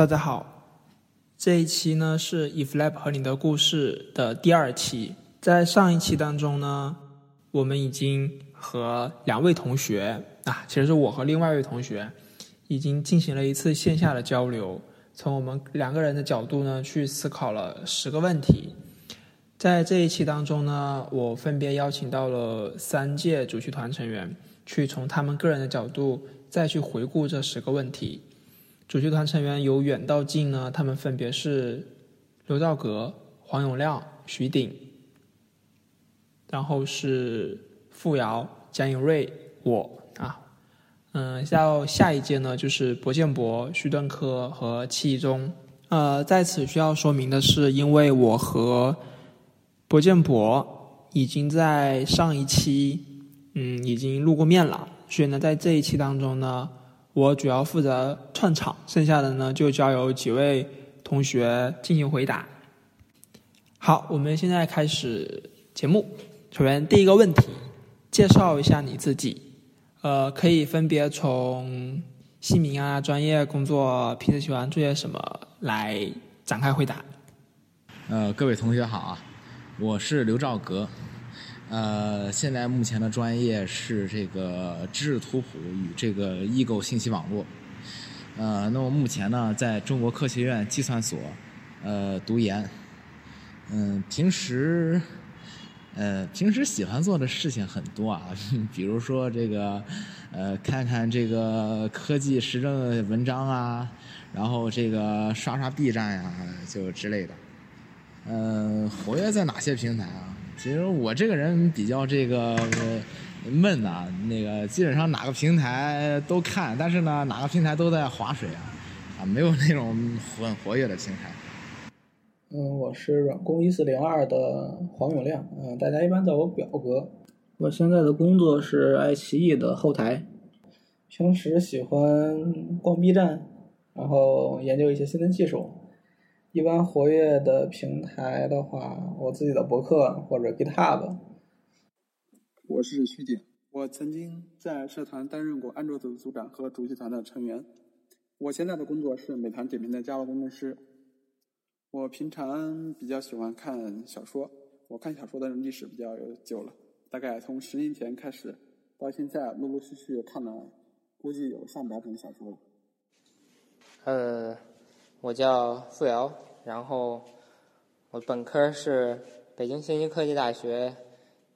大家好，这一期呢是 eFlap 和你的故事的第二期。在上一期当中呢，我们已经和两位同学啊，其实是我和另外一位同学，已经进行了一次线下的交流。从我们两个人的角度呢，去思考了十个问题。在这一期当中呢，我分别邀请到了三届主席团成员，去从他们个人的角度再去回顾这十个问题。主席团成员由远到近呢，他们分别是刘兆革、黄永亮、徐鼎，然后是傅瑶、蒋永瑞，我啊，嗯，到下一届呢就是博建博、徐顿科和戚中。呃，在此需要说明的是，因为我和博建博已经在上一期嗯已经露过面了，所以呢，在这一期当中呢。我主要负责串场，剩下的呢就交由几位同学进行回答。好，我们现在开始节目。首先，第一个问题，介绍一下你自己。呃，可以分别从姓名啊、专业、工作、平时喜欢做些什么来展开回答。呃，各位同学好啊，我是刘兆格。呃，现在目前的专业是这个知识图谱与这个异构信息网络。呃，那么目前呢，在中国科学院计算所呃读研。嗯，平时呃平时喜欢做的事情很多啊，比如说这个呃看看这个科技时政的文章啊，然后这个刷刷 B 站呀，就之类的。嗯，活跃在哪些平台啊？其实我这个人比较这个闷呐，那个基本上哪个平台都看，但是呢，哪个平台都在划水啊，啊，没有那种很活跃的平台。嗯，我是软工一四零二的黄永亮，嗯，大家一般叫我表哥。我现在的工作是爱奇艺的后台，平时喜欢逛 B 站，然后研究一些新的技术。一般活跃的平台的话，我自己的博客或者 GitHub。我是徐景，我曾经在社团担任过安卓组组长和主席团的成员。我现在的工作是美团点评的 Java 工程师。我平常比较喜欢看小说，我看小说的历史比较久了，大概从十年前开始，到现在陆陆续续看了，估计有上百本小说了。呃。我叫付瑶，然后我本科是北京信息科技大学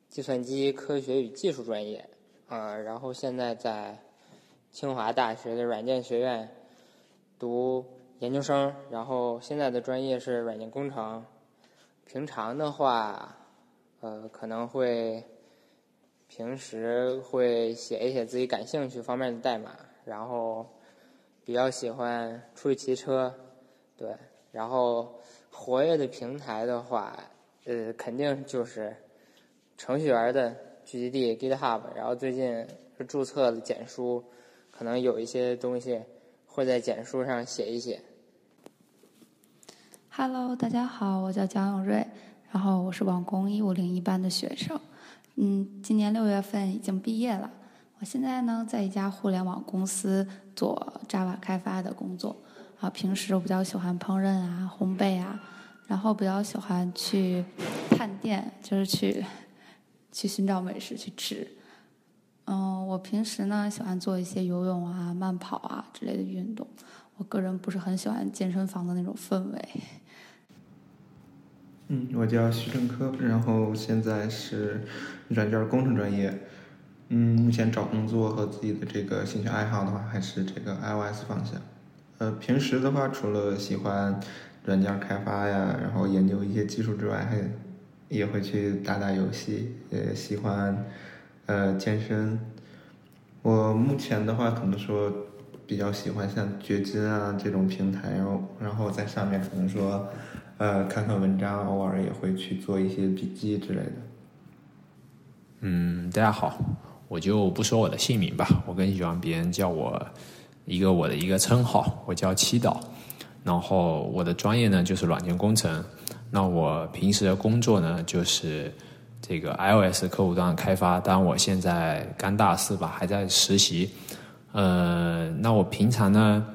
计算机科学与技术专业，啊，然后现在在清华大学的软件学院读研究生，然后现在的专业是软件工程。平常的话，呃，可能会平时会写一写自己感兴趣方面的代码，然后比较喜欢出去骑车。对，然后活跃的平台的话，呃，肯定就是程序员的聚集地 GitHub。然后最近是注册了简书，可能有一些东西会在简书上写一写。Hello，大家好，我叫蒋永瑞，然后我是网工一五零一班的学生，嗯，今年六月份已经毕业了。我现在呢，在一家互联网公司做 Java 开发的工作。啊，平时我比较喜欢烹饪啊、烘焙啊，然后比较喜欢去探店，就是去去寻找美食去吃。嗯，我平时呢喜欢做一些游泳啊、慢跑啊之类的运动。我个人不是很喜欢健身房的那种氛围。嗯，我叫徐正科，然后现在是软件工程专业。嗯，目前找工作和自己的这个兴趣爱好的话，还是这个 iOS 方向。平时的话，除了喜欢软件开发呀，然后研究一些技术之外，还也会去打打游戏，也喜欢呃健身。我目前的话，可能说比较喜欢像掘金啊这种平台，然后然后在上面可能说呃看看文章，偶尔也会去做一些笔记之类的。嗯，大家好，我就不说我的姓名吧，我更喜欢别人叫我。一个我的一个称号，我叫七岛，然后我的专业呢就是软件工程。那我平时的工作呢就是这个 iOS 客户端开发。当然我现在刚大四吧，还在实习。呃，那我平常呢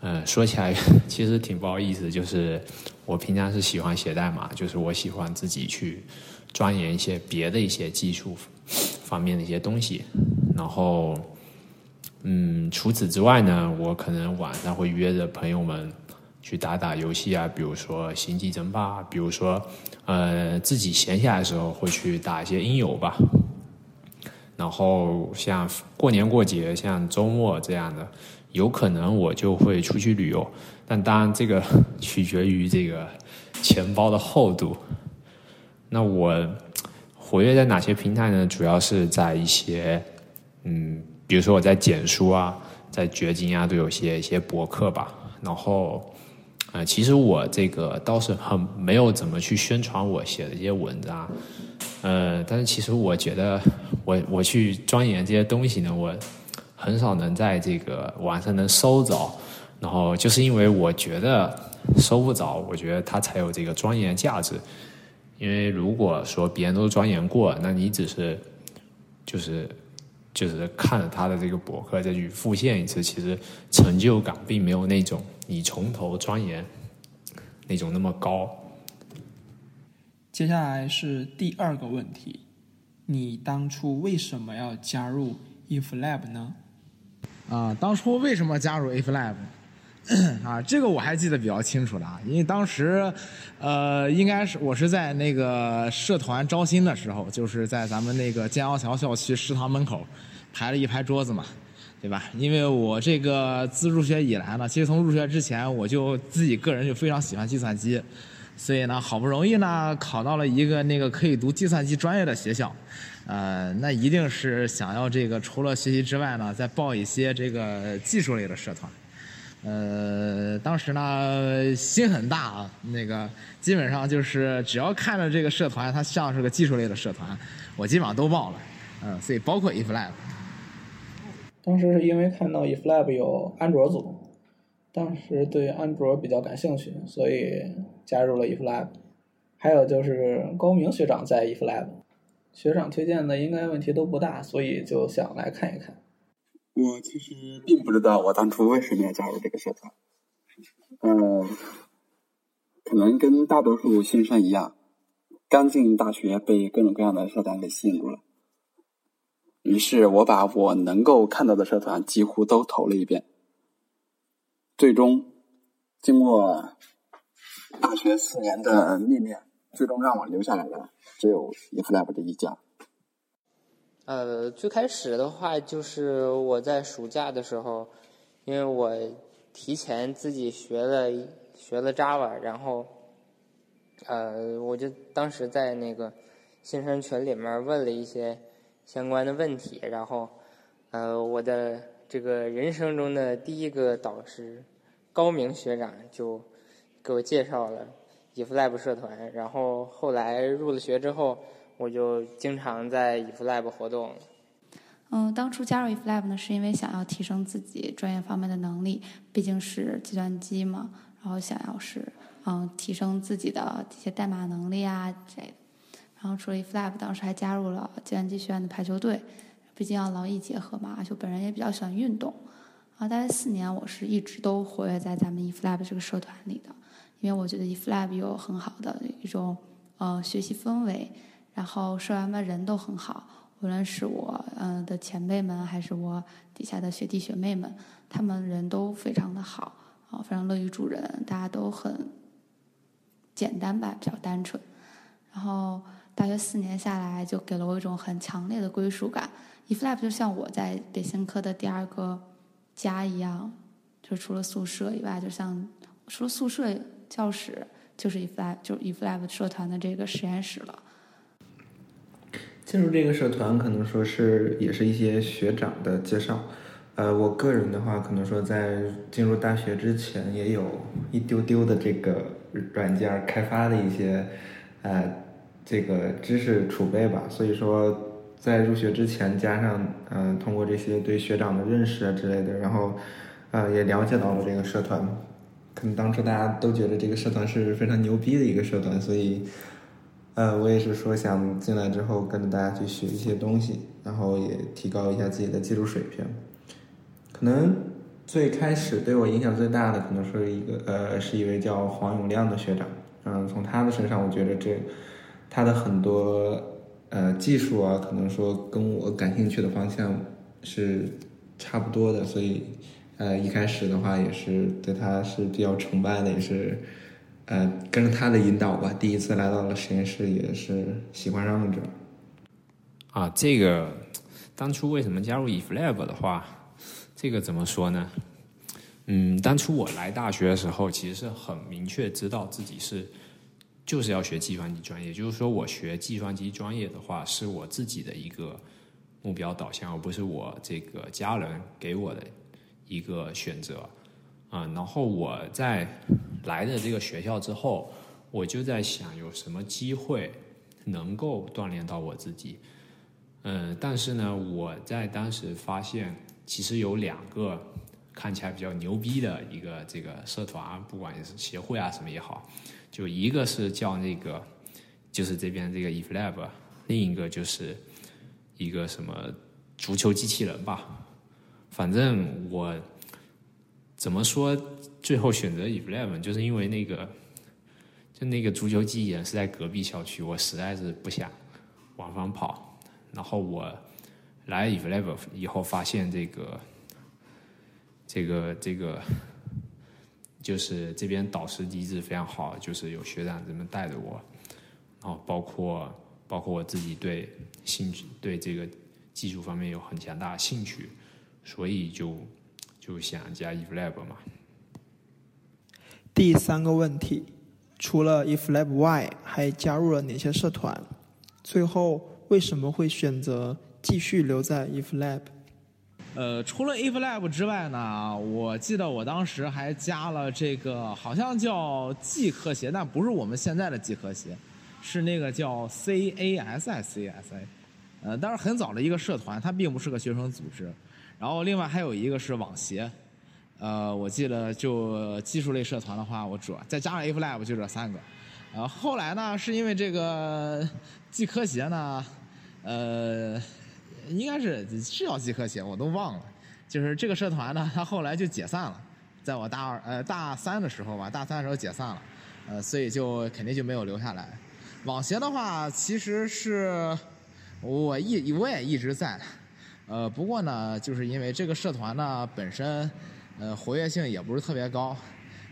嗯，说起来 其实挺不好意思，就是我平常是喜欢写代码，就是我喜欢自己去钻研一些别的一些技术方面的一些东西。然后，嗯，除此之外呢，我可能晚上会约着朋友们去打打游戏啊，比如说《星际争霸》，比如说，呃，自己闲下来的时候会去打一些音游吧。然后像过年过节，像周末这样的。有可能我就会出去旅游，但当然这个取决于这个钱包的厚度。那我活跃在哪些平台呢？主要是在一些，嗯，比如说我在简书啊，在掘金啊，都有些一些博客吧。然后，呃，其实我这个倒是很没有怎么去宣传我写的一些文章，呃，但是其实我觉得我我去钻研这些东西呢，我。很少能在这个网上能搜着，然后就是因为我觉得搜不着，我觉得它才有这个钻研价值。因为如果说别人都钻研过，那你只是就是就是看了他的这个博客再去复现一次，其实成就感并没有那种你从头钻研那种那么高。接下来是第二个问题，你当初为什么要加入 IfLab 呢？啊，当初为什么加入 If Lab？啊，这个我还记得比较清楚的啊，因为当时，呃，应该是我是在那个社团招新的时候，就是在咱们那个建窱桥校区食堂门口排了一排桌子嘛，对吧？因为我这个自入学以来呢，其实从入学之前我就自己个人就非常喜欢计算机，所以呢，好不容易呢考到了一个那个可以读计算机专业的学校。呃，那一定是想要这个除了学习之外呢，再报一些这个技术类的社团。呃，当时呢心很大啊，那个基本上就是只要看着这个社团，它像是个技术类的社团，我基本上都报了。嗯，所以包括 IfLab。当时是因为看到 IfLab 有安卓组，当时对安卓比较感兴趣，所以加入了 IfLab。还有就是高明学长在 IfLab。学长推荐的应该问题都不大，所以就想来看一看。我其实并不知道我当初为什么要加入这个社团，呃，可能跟大多数新生一样，刚进大学被各种各样的社团给吸引住了。于是我把我能够看到的社团几乎都投了一遍，最终经过大学四年的历练。最终让我留下来的只有 IfLab 这一家。呃，最开始的话就是我在暑假的时候，因为我提前自己学了学了 Java，然后呃，我就当时在那个新生群里面问了一些相关的问题，然后呃，我的这个人生中的第一个导师高明学长就给我介绍了。IfLab 社团，然后后来入了学之后，我就经常在 IfLab 活动。嗯，当初加入 IfLab 呢，是因为想要提升自己专业方面的能力，毕竟是计算机嘛，然后想要是嗯提升自己的这些代码能力啊之类的。然后除了 IfLab，当时还加入了计算机学院的排球队，毕竟要劳逸结合嘛，而且本人也比较喜欢运动。啊，大概四年，我是一直都活跃在咱们 IfLab 这个社团里的。因为我觉得 IfLab 有很好的一种呃学习氛围，然后社员们人都很好，无论是我嗯的前辈们，还是我底下的学弟学妹们，他们人都非常的好，啊，非常乐于助人，大家都很简单吧，比较单纯。然后大学四年下来，就给了我一种很强烈的归属感。IfLab 就像我在北新科的第二个家一样，就除了宿舍以外，就像除了宿舍。教室就是 IfLab，就是 IfLab 社团的这个实验室了。进入这个社团，可能说是也是一些学长的介绍。呃，我个人的话，可能说在进入大学之前，也有一丢丢的这个软件开发的一些呃这个知识储备吧。所以说，在入学之前，加上嗯通过这些对学长的认识啊之类的，然后呃也了解到了这个社团。可能当初大家都觉得这个社团是非常牛逼的一个社团，所以，呃，我也是说想进来之后跟着大家去学一些东西，然后也提高一下自己的技术水平。可能最开始对我影响最大的可能是一个呃，是一位叫黄永亮的学长。嗯，从他的身上，我觉得这他的很多呃技术啊，可能说跟我感兴趣的方向是差不多的，所以呃一开始的话也是对他是比较崇拜的，也是呃跟着他的引导吧，第一次来到了实验室，也是喜欢上了这。啊，这个当初为什么加入 eFlab 的话，这个怎么说呢？嗯，当初我来大学的时候，其实是很明确知道自己是就是要学计算机专业，就是说我学计算机专业的话，是我自己的一个目标导向，而不是我这个家人给我的一个选择啊。然后我在来的这个学校之后，我就在想有什么机会能够锻炼到我自己。嗯，但是呢，我在当时发现，其实有两个看起来比较牛逼的一个这个社团，不管是协会啊什么也好，就一个是叫那个，就是这边这个 eFlab，另一个就是一个什么足球机器人吧。反正我怎么说，最后选择 eFlab，就是因为那个，就那个足球机器人是在隔壁校区，我实在是不想往返跑。然后我来 eFlab 以后，发现这个这个这个就是这边导师机制非常好，就是有学长这么带着我，然后包括包括我自己对兴趣对这个技术方面有很强大的兴趣，所以就就想加 eFlab 嘛。第三个问题，除了 eFlab 外，还加入了哪些社团？最后。为什么会选择继续留在 eFlab？呃，除了 iflab 之外呢，我记得我当时还加了这个，好像叫计科协，但不是我们现在的计科协，是那个叫 CASSCSA，呃，当然很早的一个社团，它并不是个学生组织。然后另外还有一个是网协，呃，我记得就技术类社团的话，我主要再加上 iflab 就这三个。呃，后来呢，是因为这个计科协呢。呃，应该是是叫计科协，我都忘了。就是这个社团呢，它后来就解散了，在我大二呃大三的时候吧，大三的时候解散了，呃，所以就肯定就没有留下来。网协的话，其实是我一我也一直在，呃，不过呢，就是因为这个社团呢本身呃活跃性也不是特别高，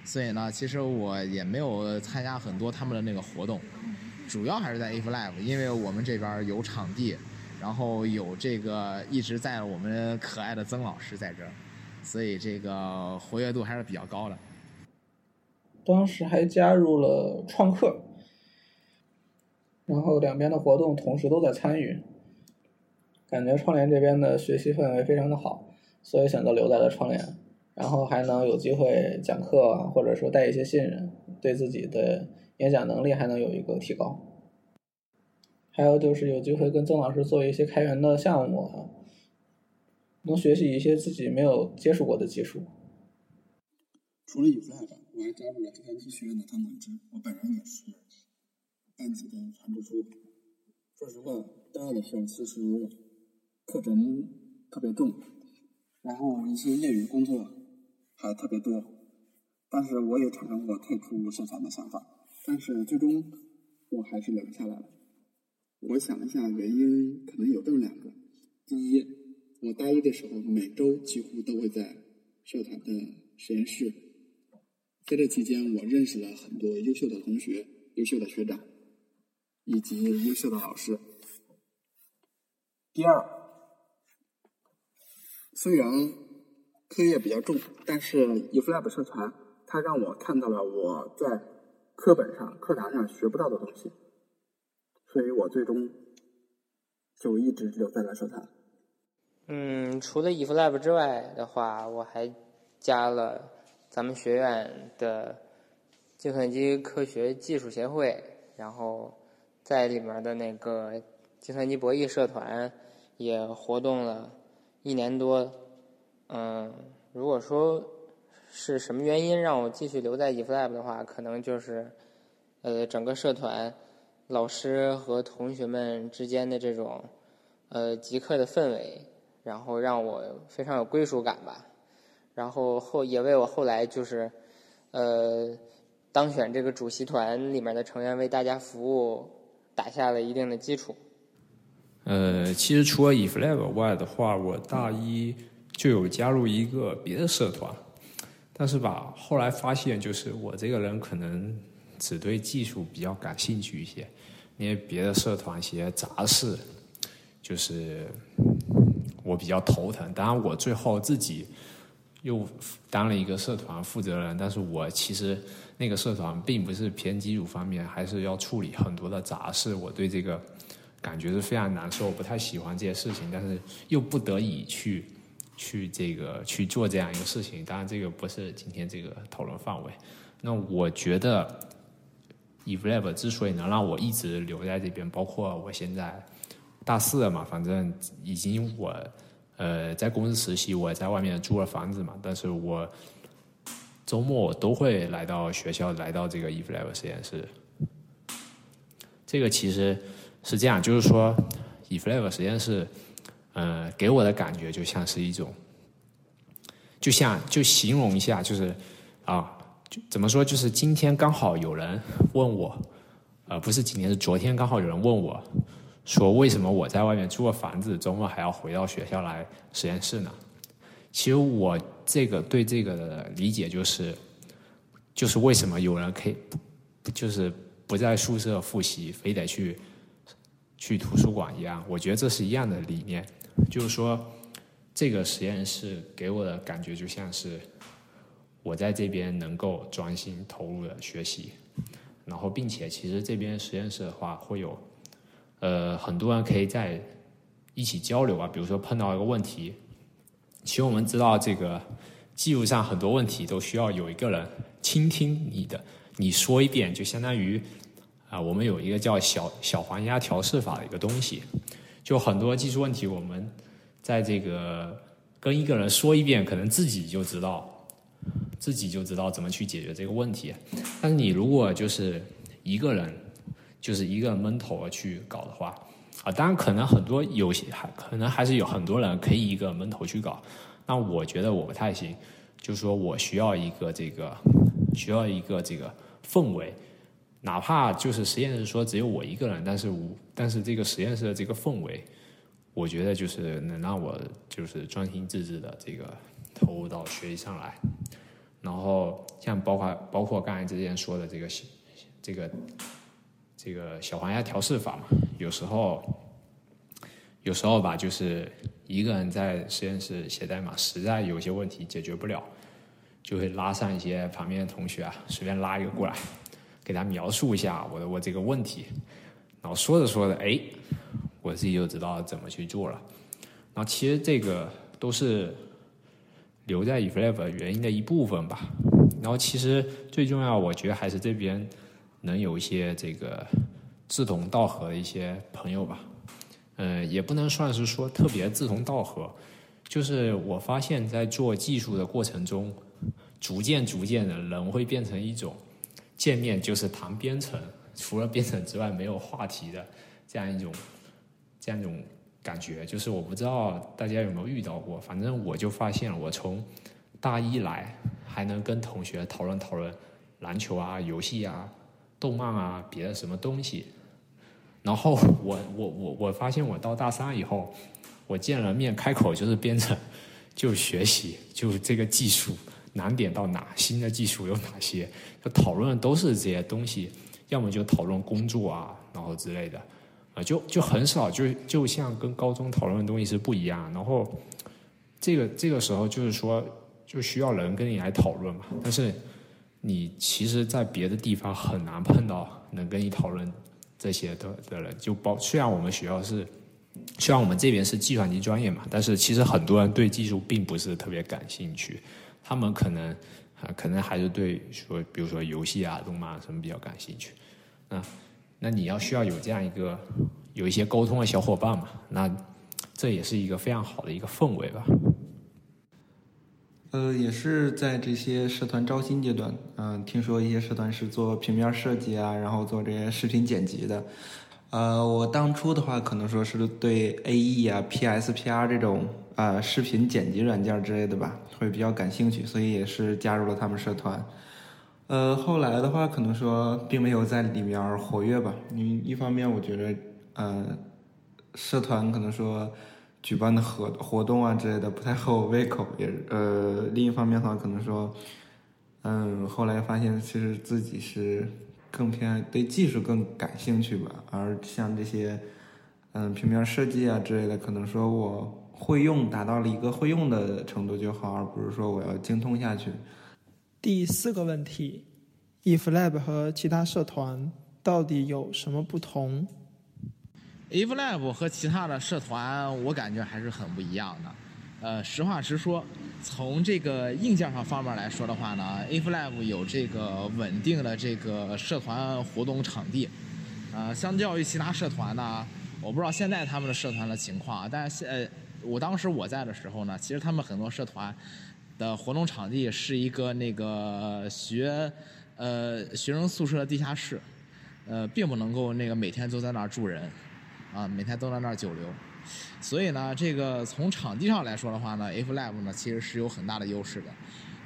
所以呢，其实我也没有参加很多他们的那个活动。主要还是在 If Live，因为我们这边有场地，然后有这个一直在我们可爱的曾老师在这儿，所以这个活跃度还是比较高的。当时还加入了创客，然后两边的活动同时都在参与，感觉创联这边的学习氛围非常的好，所以选择留在了创联，然后还能有机会讲课或者说带一些新人，对自己的。演讲能力还能有一个提高，还有就是有机会跟曾老师做一些开源的项目啊，能学习一些自己没有接触过的技术。除了以外吧我还加入了计算机学院的汤管支，我本人也是班级的传支书。说实话，大二的时候其实课程特别重，然后一些业余工作还特别多，但是我也产生过退出社团的想法。但是最终我还是留下来了。我想了一下，原因可能有这么两个：第一，我大一的时候每周几乎都会在社团的实验室，在这期间我认识了很多优秀的同学、优秀的学长以及优秀的老师。第二，虽然课业比较重，但是 eFlab 社团它让我看到了我在。课本上、课堂上学不到的东西，所以我最终就一直留在了社团。嗯，除了 If Lab 之外的话，我还加了咱们学院的计算机科学技术协会，然后在里面的那个计算机博弈社团也活动了一年多。嗯，如果说。是什么原因让我继续留在 eFlab 的话，可能就是，呃，整个社团老师和同学们之间的这种呃极客的氛围，然后让我非常有归属感吧。然后后也为我后来就是呃当选这个主席团里面的成员为大家服务打下了一定的基础。呃，其实除了 eFlab 外的话，我大一就有加入一个别的社团，但是吧，后来发现就是我这个人可能只对技术比较感兴趣一些，因为别的社团一些杂事，就是我比较头疼。当然，我最后自己又当了一个社团负责人，但是我其实那个社团并不是偏技术方面，还是要处理很多的杂事，我对这个。感觉是非常难受，不太喜欢这些事情，但是又不得已去去这个去做这样一个事情。当然，这个不是今天这个讨论范围。那我觉得，eFlab 之所以能让我一直留在这边，包括我现在大四了嘛，反正已经我呃在公司实习，我在外面租了房子嘛，但是我周末我都会来到学校，来到这个 eFlab 实验室。这个其实。是这样，就是说，eFlab 实验室，呃，给我的感觉就像是一种，就像就形容一下，就是啊，就怎么说？就是今天刚好有人问我，呃，不是今天，是昨天刚好有人问我，说为什么我在外面租个房子，周末还要回到学校来实验室呢？其实我这个对这个的理解就是，就是为什么有人可以，就是不在宿舍复习，非得去。去图书馆一样，我觉得这是一样的理念，就是说，这个实验室给我的感觉就像是我在这边能够专心投入的学习，然后并且其实这边实验室的话会有呃很多人可以在一起交流啊，比如说碰到一个问题，其实我们知道这个技术上很多问题都需要有一个人倾听你的，你说一遍就相当于。啊，我们有一个叫小小黄鸭调试法的一个东西，就很多技术问题，我们在这个跟一个人说一遍，可能自己就知道，自己就知道怎么去解决这个问题。但是你如果就是一个人，就是一个闷头去搞的话，啊，当然可能很多有些还可能还是有很多人可以一个闷头去搞。那我觉得我不太行，就是说我需要一个这个需要一个这个氛围。哪怕就是实验室说只有我一个人，但是我但是这个实验室的这个氛围，我觉得就是能让我就是专心致志的这个投入到学习上来。然后像包括包括刚才之前说的这个这个这个小黄鸭调试法嘛，有时候有时候吧，就是一个人在实验室写代码，实在有些问题解决不了，就会拉上一些旁边的同学啊，随便拉一个过来。给他描述一下我的我这个问题，然后说着说着，哎，我自己就知道怎么去做了。然后其实这个都是留在 eFlab 原因的一部分吧。然后其实最重要，我觉得还是这边能有一些这个志同道合的一些朋友吧。嗯，也不能算是说特别志同道合，就是我发现，在做技术的过程中，逐渐逐渐的人会变成一种。见面就是谈编程，除了编程之外没有话题的这样一种这样一种感觉，就是我不知道大家有没有遇到过，反正我就发现，我从大一来还能跟同学讨论讨论篮球啊、游戏啊、动漫啊、别的什么东西，然后我我我我发现我到大三以后，我见了面开口就是编程，就学习，就这个技术。难点到哪？新的技术有哪些？就讨论的都是这些东西，要么就讨论工作啊，然后之类的，啊，就就很少，就就像跟高中讨论的东西是不一样。然后这个这个时候就是说，就需要人跟你来讨论嘛。但是你其实，在别的地方很难碰到能跟你讨论这些的的人。就包虽然我们学校是，虽然我们这边是计算机专业嘛，但是其实很多人对技术并不是特别感兴趣。他们可能啊，可能还是对说，比如说游戏啊、动漫什么比较感兴趣。那那你要需要有这样一个有一些沟通的小伙伴嘛？那这也是一个非常好的一个氛围吧。呃，也是在这些社团招新阶段，嗯，听说一些社团是做平面设计啊，然后做这些视频剪辑的。呃，我当初的话，可能说是对 A E 啊、P S P R 这种啊视频剪辑软件之类的吧，会比较感兴趣，所以也是加入了他们社团。呃，后来的话，可能说并没有在里面活跃吧。因为一方面，我觉得，呃，社团可能说举办的活活动啊之类的不太合我胃口，也呃，另一方面的话，可能说，嗯，后来发现其实自己是更偏对技术更感兴趣吧。而像这些，嗯，平面设计啊之类的，可能说我会用，达到了一个会用的程度就好，而不是说我要精通下去。第四个问题，EFLab 和其他社团到底有什么不同？EFLab 和其他的社团，我感觉还是很不一样的。呃，实话实说，从这个硬件上方面来说的话呢，EFLab 有这个稳定的这个社团活动场地。呃，相较于其他社团呢，我不知道现在他们的社团的情况，但是现我当时我在的时候呢，其实他们很多社团。的活动场地是一个那个学，呃，学生宿舍的地下室，呃，并不能够那个每天都在那儿住人，啊，每天都在那儿久留，所以呢，这个从场地上来说的话呢，F Lab 呢其实是有很大的优势的，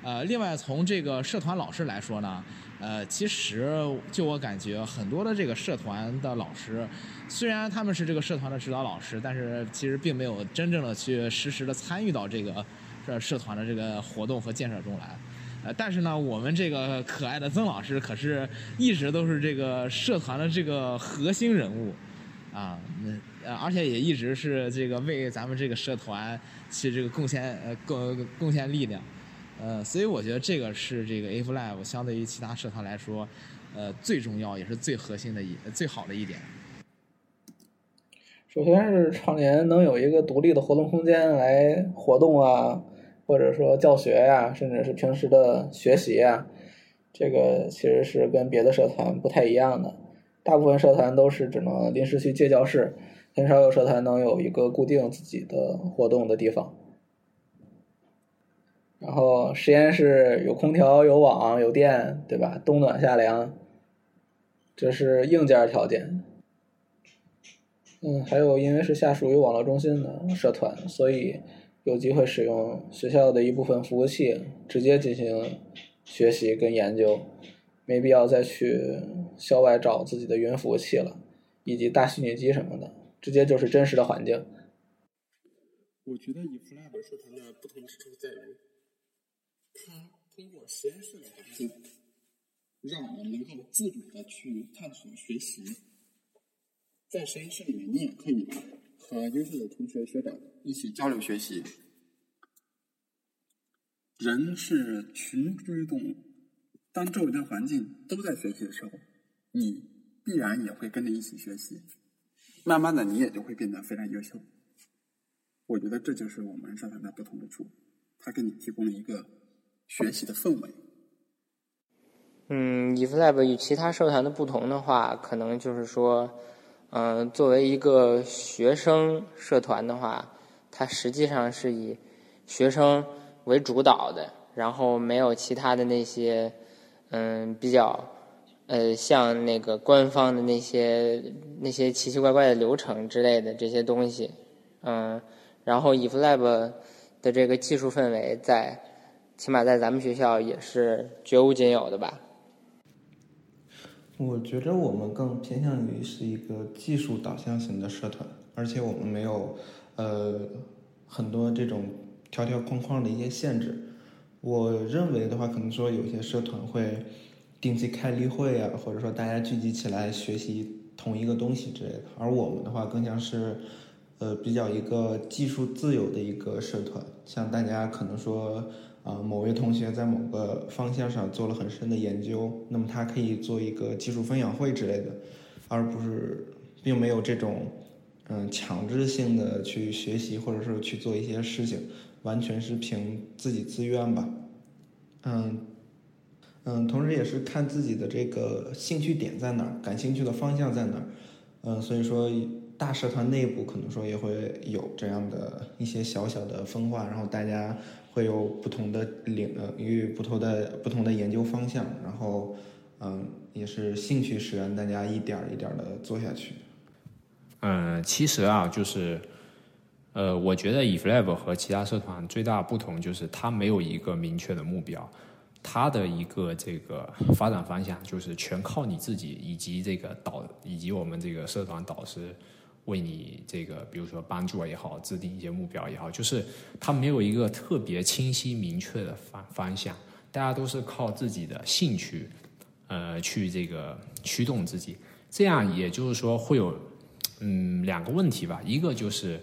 呃，另外从这个社团老师来说呢，呃，其实就我感觉，很多的这个社团的老师，虽然他们是这个社团的指导老师，但是其实并没有真正的去实时的参与到这个。这社团的这个活动和建设中来，呃，但是呢，我们这个可爱的曾老师可是一直都是这个社团的这个核心人物，啊，呃，而且也一直是这个为咱们这个社团去这个贡献呃贡贡献力量，呃，所以我觉得这个是这个 F Live 相对于其他社团来说，呃，最重要也是最核心的一最好的一点。首先是创联能有一个独立的活动空间来活动啊，或者说教学呀，甚至是平时的学习呀，这个其实是跟别的社团不太一样的。大部分社团都是只能临时去借教室，很少有社团能有一个固定自己的活动的地方。然后实验室有空调、有网、有电，对吧？冬暖夏凉，这是硬件条件。嗯，还有因为是下属于网络中心的社团，所以有机会使用学校的一部分服务器直接进行学习跟研究，没必要再去校外找自己的云服务器了，以及大虚拟机什么的，直接就是真实的环境。我觉得以 Flab 社团的不同之处在于，它通过实验室的环境，让我们能够自主的去探索学习。在实验室里面，你也可以和优秀的同学学长一起交流学习。人是群居动物，当周围的环境都在学习的时候，你必然也会跟着一起学习。慢慢的，你也就会变得非常优秀。我觉得这就是我们社团的不同之处，它给你提供了一个学习的氛围。嗯，EFLab 与其他社团的不同的话，可能就是说。嗯，作为一个学生社团的话，它实际上是以学生为主导的，然后没有其他的那些嗯比较呃像那个官方的那些那些奇奇怪怪的流程之类的这些东西，嗯，然后 EFLab 的这个技术氛围在起码在咱们学校也是绝无仅有的吧。我觉着我们更偏向于是一个技术导向型的社团，而且我们没有呃很多这种条条框框的一些限制。我认为的话，可能说有些社团会定期开例会啊，或者说大家聚集起来学习同一个东西之类的。而我们的话，更像是呃比较一个技术自由的一个社团，像大家可能说。啊，某位同学在某个方向上做了很深的研究，那么他可以做一个技术分享会之类的，而不是并没有这种嗯强制性的去学习或者是去做一些事情，完全是凭自己自愿吧。嗯嗯，同时也是看自己的这个兴趣点在哪儿，感兴趣的方向在哪儿。嗯，所以说大社团内部可能说也会有这样的一些小小的分化，然后大家。会有不同的领域、不同的不同的研究方向，然后，嗯，也是兴趣使然，大家一点一点的做下去。嗯，其实啊，就是，呃，我觉得 eFlab 和其他社团最大不同就是它没有一个明确的目标，它的一个这个发展方向就是全靠你自己以及这个导以及我们这个社团导师为你这个比如说帮助也好，制定一些目标也好，就是它没有一个特别清晰明确的方方向，大家都是靠自己的兴趣，呃，去这个驱动自己，这样也就是说会有嗯两个问题吧，一个就是。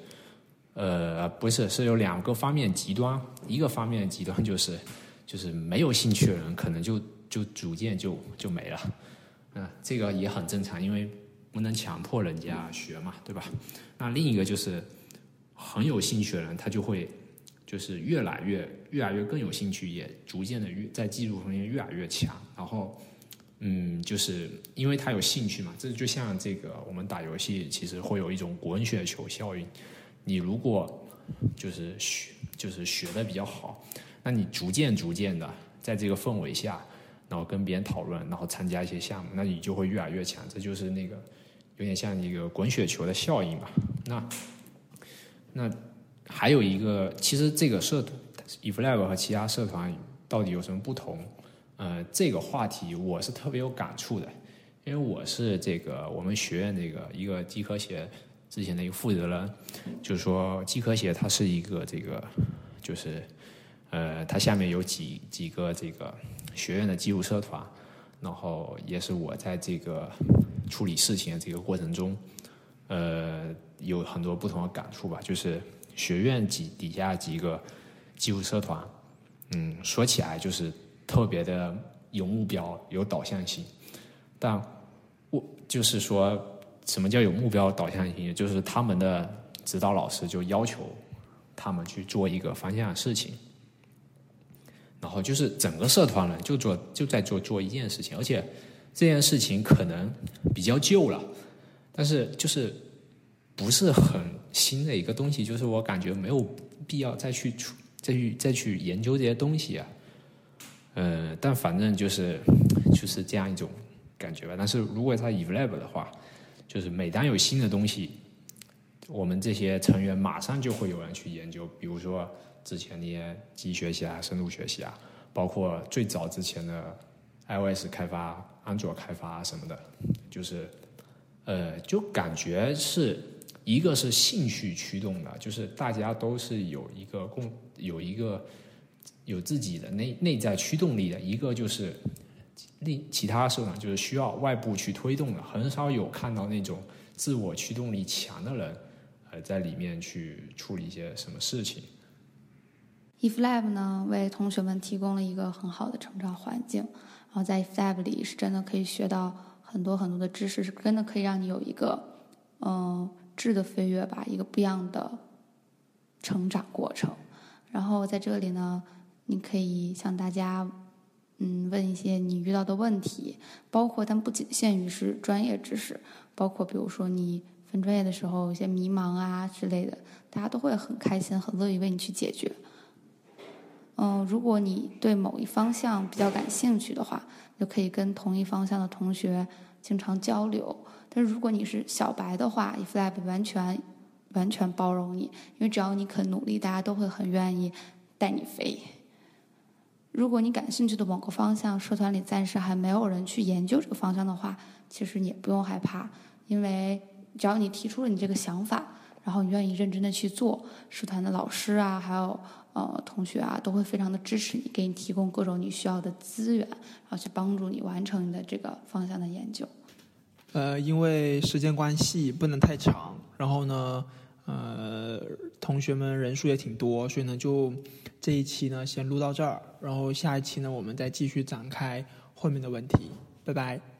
呃，不是，是有两个方面极端。一个方面极端就是，就是没有兴趣的人可能就就逐渐就就没了。嗯，这个也很正常，因为不能强迫人家学嘛，对吧？那另一个就是很有兴趣的人，他就会就是越来越越来越更有兴趣，也逐渐的越在技术方面越来越强。然后，嗯，就是因为他有兴趣嘛，这就像这个我们打游戏，其实会有一种滚雪球效应。你如果就是学就是学的比较好，那你逐渐逐渐的在这个氛围下，然后跟别人讨论，然后参加一些项目，那你就会越来越强。这就是那个有点像一个滚雪球的效应吧。那那还有一个，其实这个社 eFlab 和其他社团到底有什么不同？呃，这个话题我是特别有感触的，因为我是这个我们学院这个一个机科学。之前的一个负责人，就是说，机科协它是一个这个，就是，呃，它下面有几几个这个学院的技术社团，然后也是我在这个处理事情的这个过程中，呃，有很多不同的感触吧。就是学院几底下几个技术社团，嗯，说起来就是特别的有目标、有导向性，但我就是说。什么叫有目标导向性？就是他们的指导老师就要求他们去做一个方向的事情，然后就是整个社团呢就做就在做做一件事情，而且这件事情可能比较旧了，但是就是不是很新的一个东西，就是我感觉没有必要再去出再去再去研究这些东西啊。嗯，但反正就是就是这样一种感觉吧。但是如果他 eVlab 的话，就是每当有新的东西，我们这些成员马上就会有人去研究，比如说之前那些机器学习啊、深度学习啊，包括最早之前的 iOS 开发、安卓开发什么的，就是呃，就感觉是一个是兴趣驱动的，就是大家都是有一个共有一个有自己的内内在驱动力的，一个就是。另其他社团就是需要外部去推动的，很少有看到那种自我驱动力强的人，呃，在里面去处理一些什么事情。eFlab 呢，为同学们提供了一个很好的成长环境，然后在 Fab 里是真的可以学到很多很多的知识，是真的可以让你有一个嗯质的飞跃吧，一个不一样的成长过程。然后在这里呢，你可以向大家。嗯，问一些你遇到的问题，包括但不仅限于是专业知识，包括比如说你分专业的时候有些迷茫啊之类的，大家都会很开心、很乐意为你去解决。嗯，如果你对某一方向比较感兴趣的话，就可以跟同一方向的同学经常交流。但是如果你是小白的话，eFlab 完全完全包容你，因为只要你肯努力，大家都会很愿意带你飞。如果你感兴趣的某个方向，社团里暂时还没有人去研究这个方向的话，其实你也不用害怕，因为只要你提出了你这个想法，然后你愿意认真的去做，社团的老师啊，还有呃同学啊，都会非常的支持你，给你提供各种你需要的资源，然后去帮助你完成你的这个方向的研究。呃，因为时间关系不能太长，然后呢。呃，同学们人数也挺多，所以呢，就这一期呢先录到这儿，然后下一期呢我们再继续展开后面的问题，拜拜。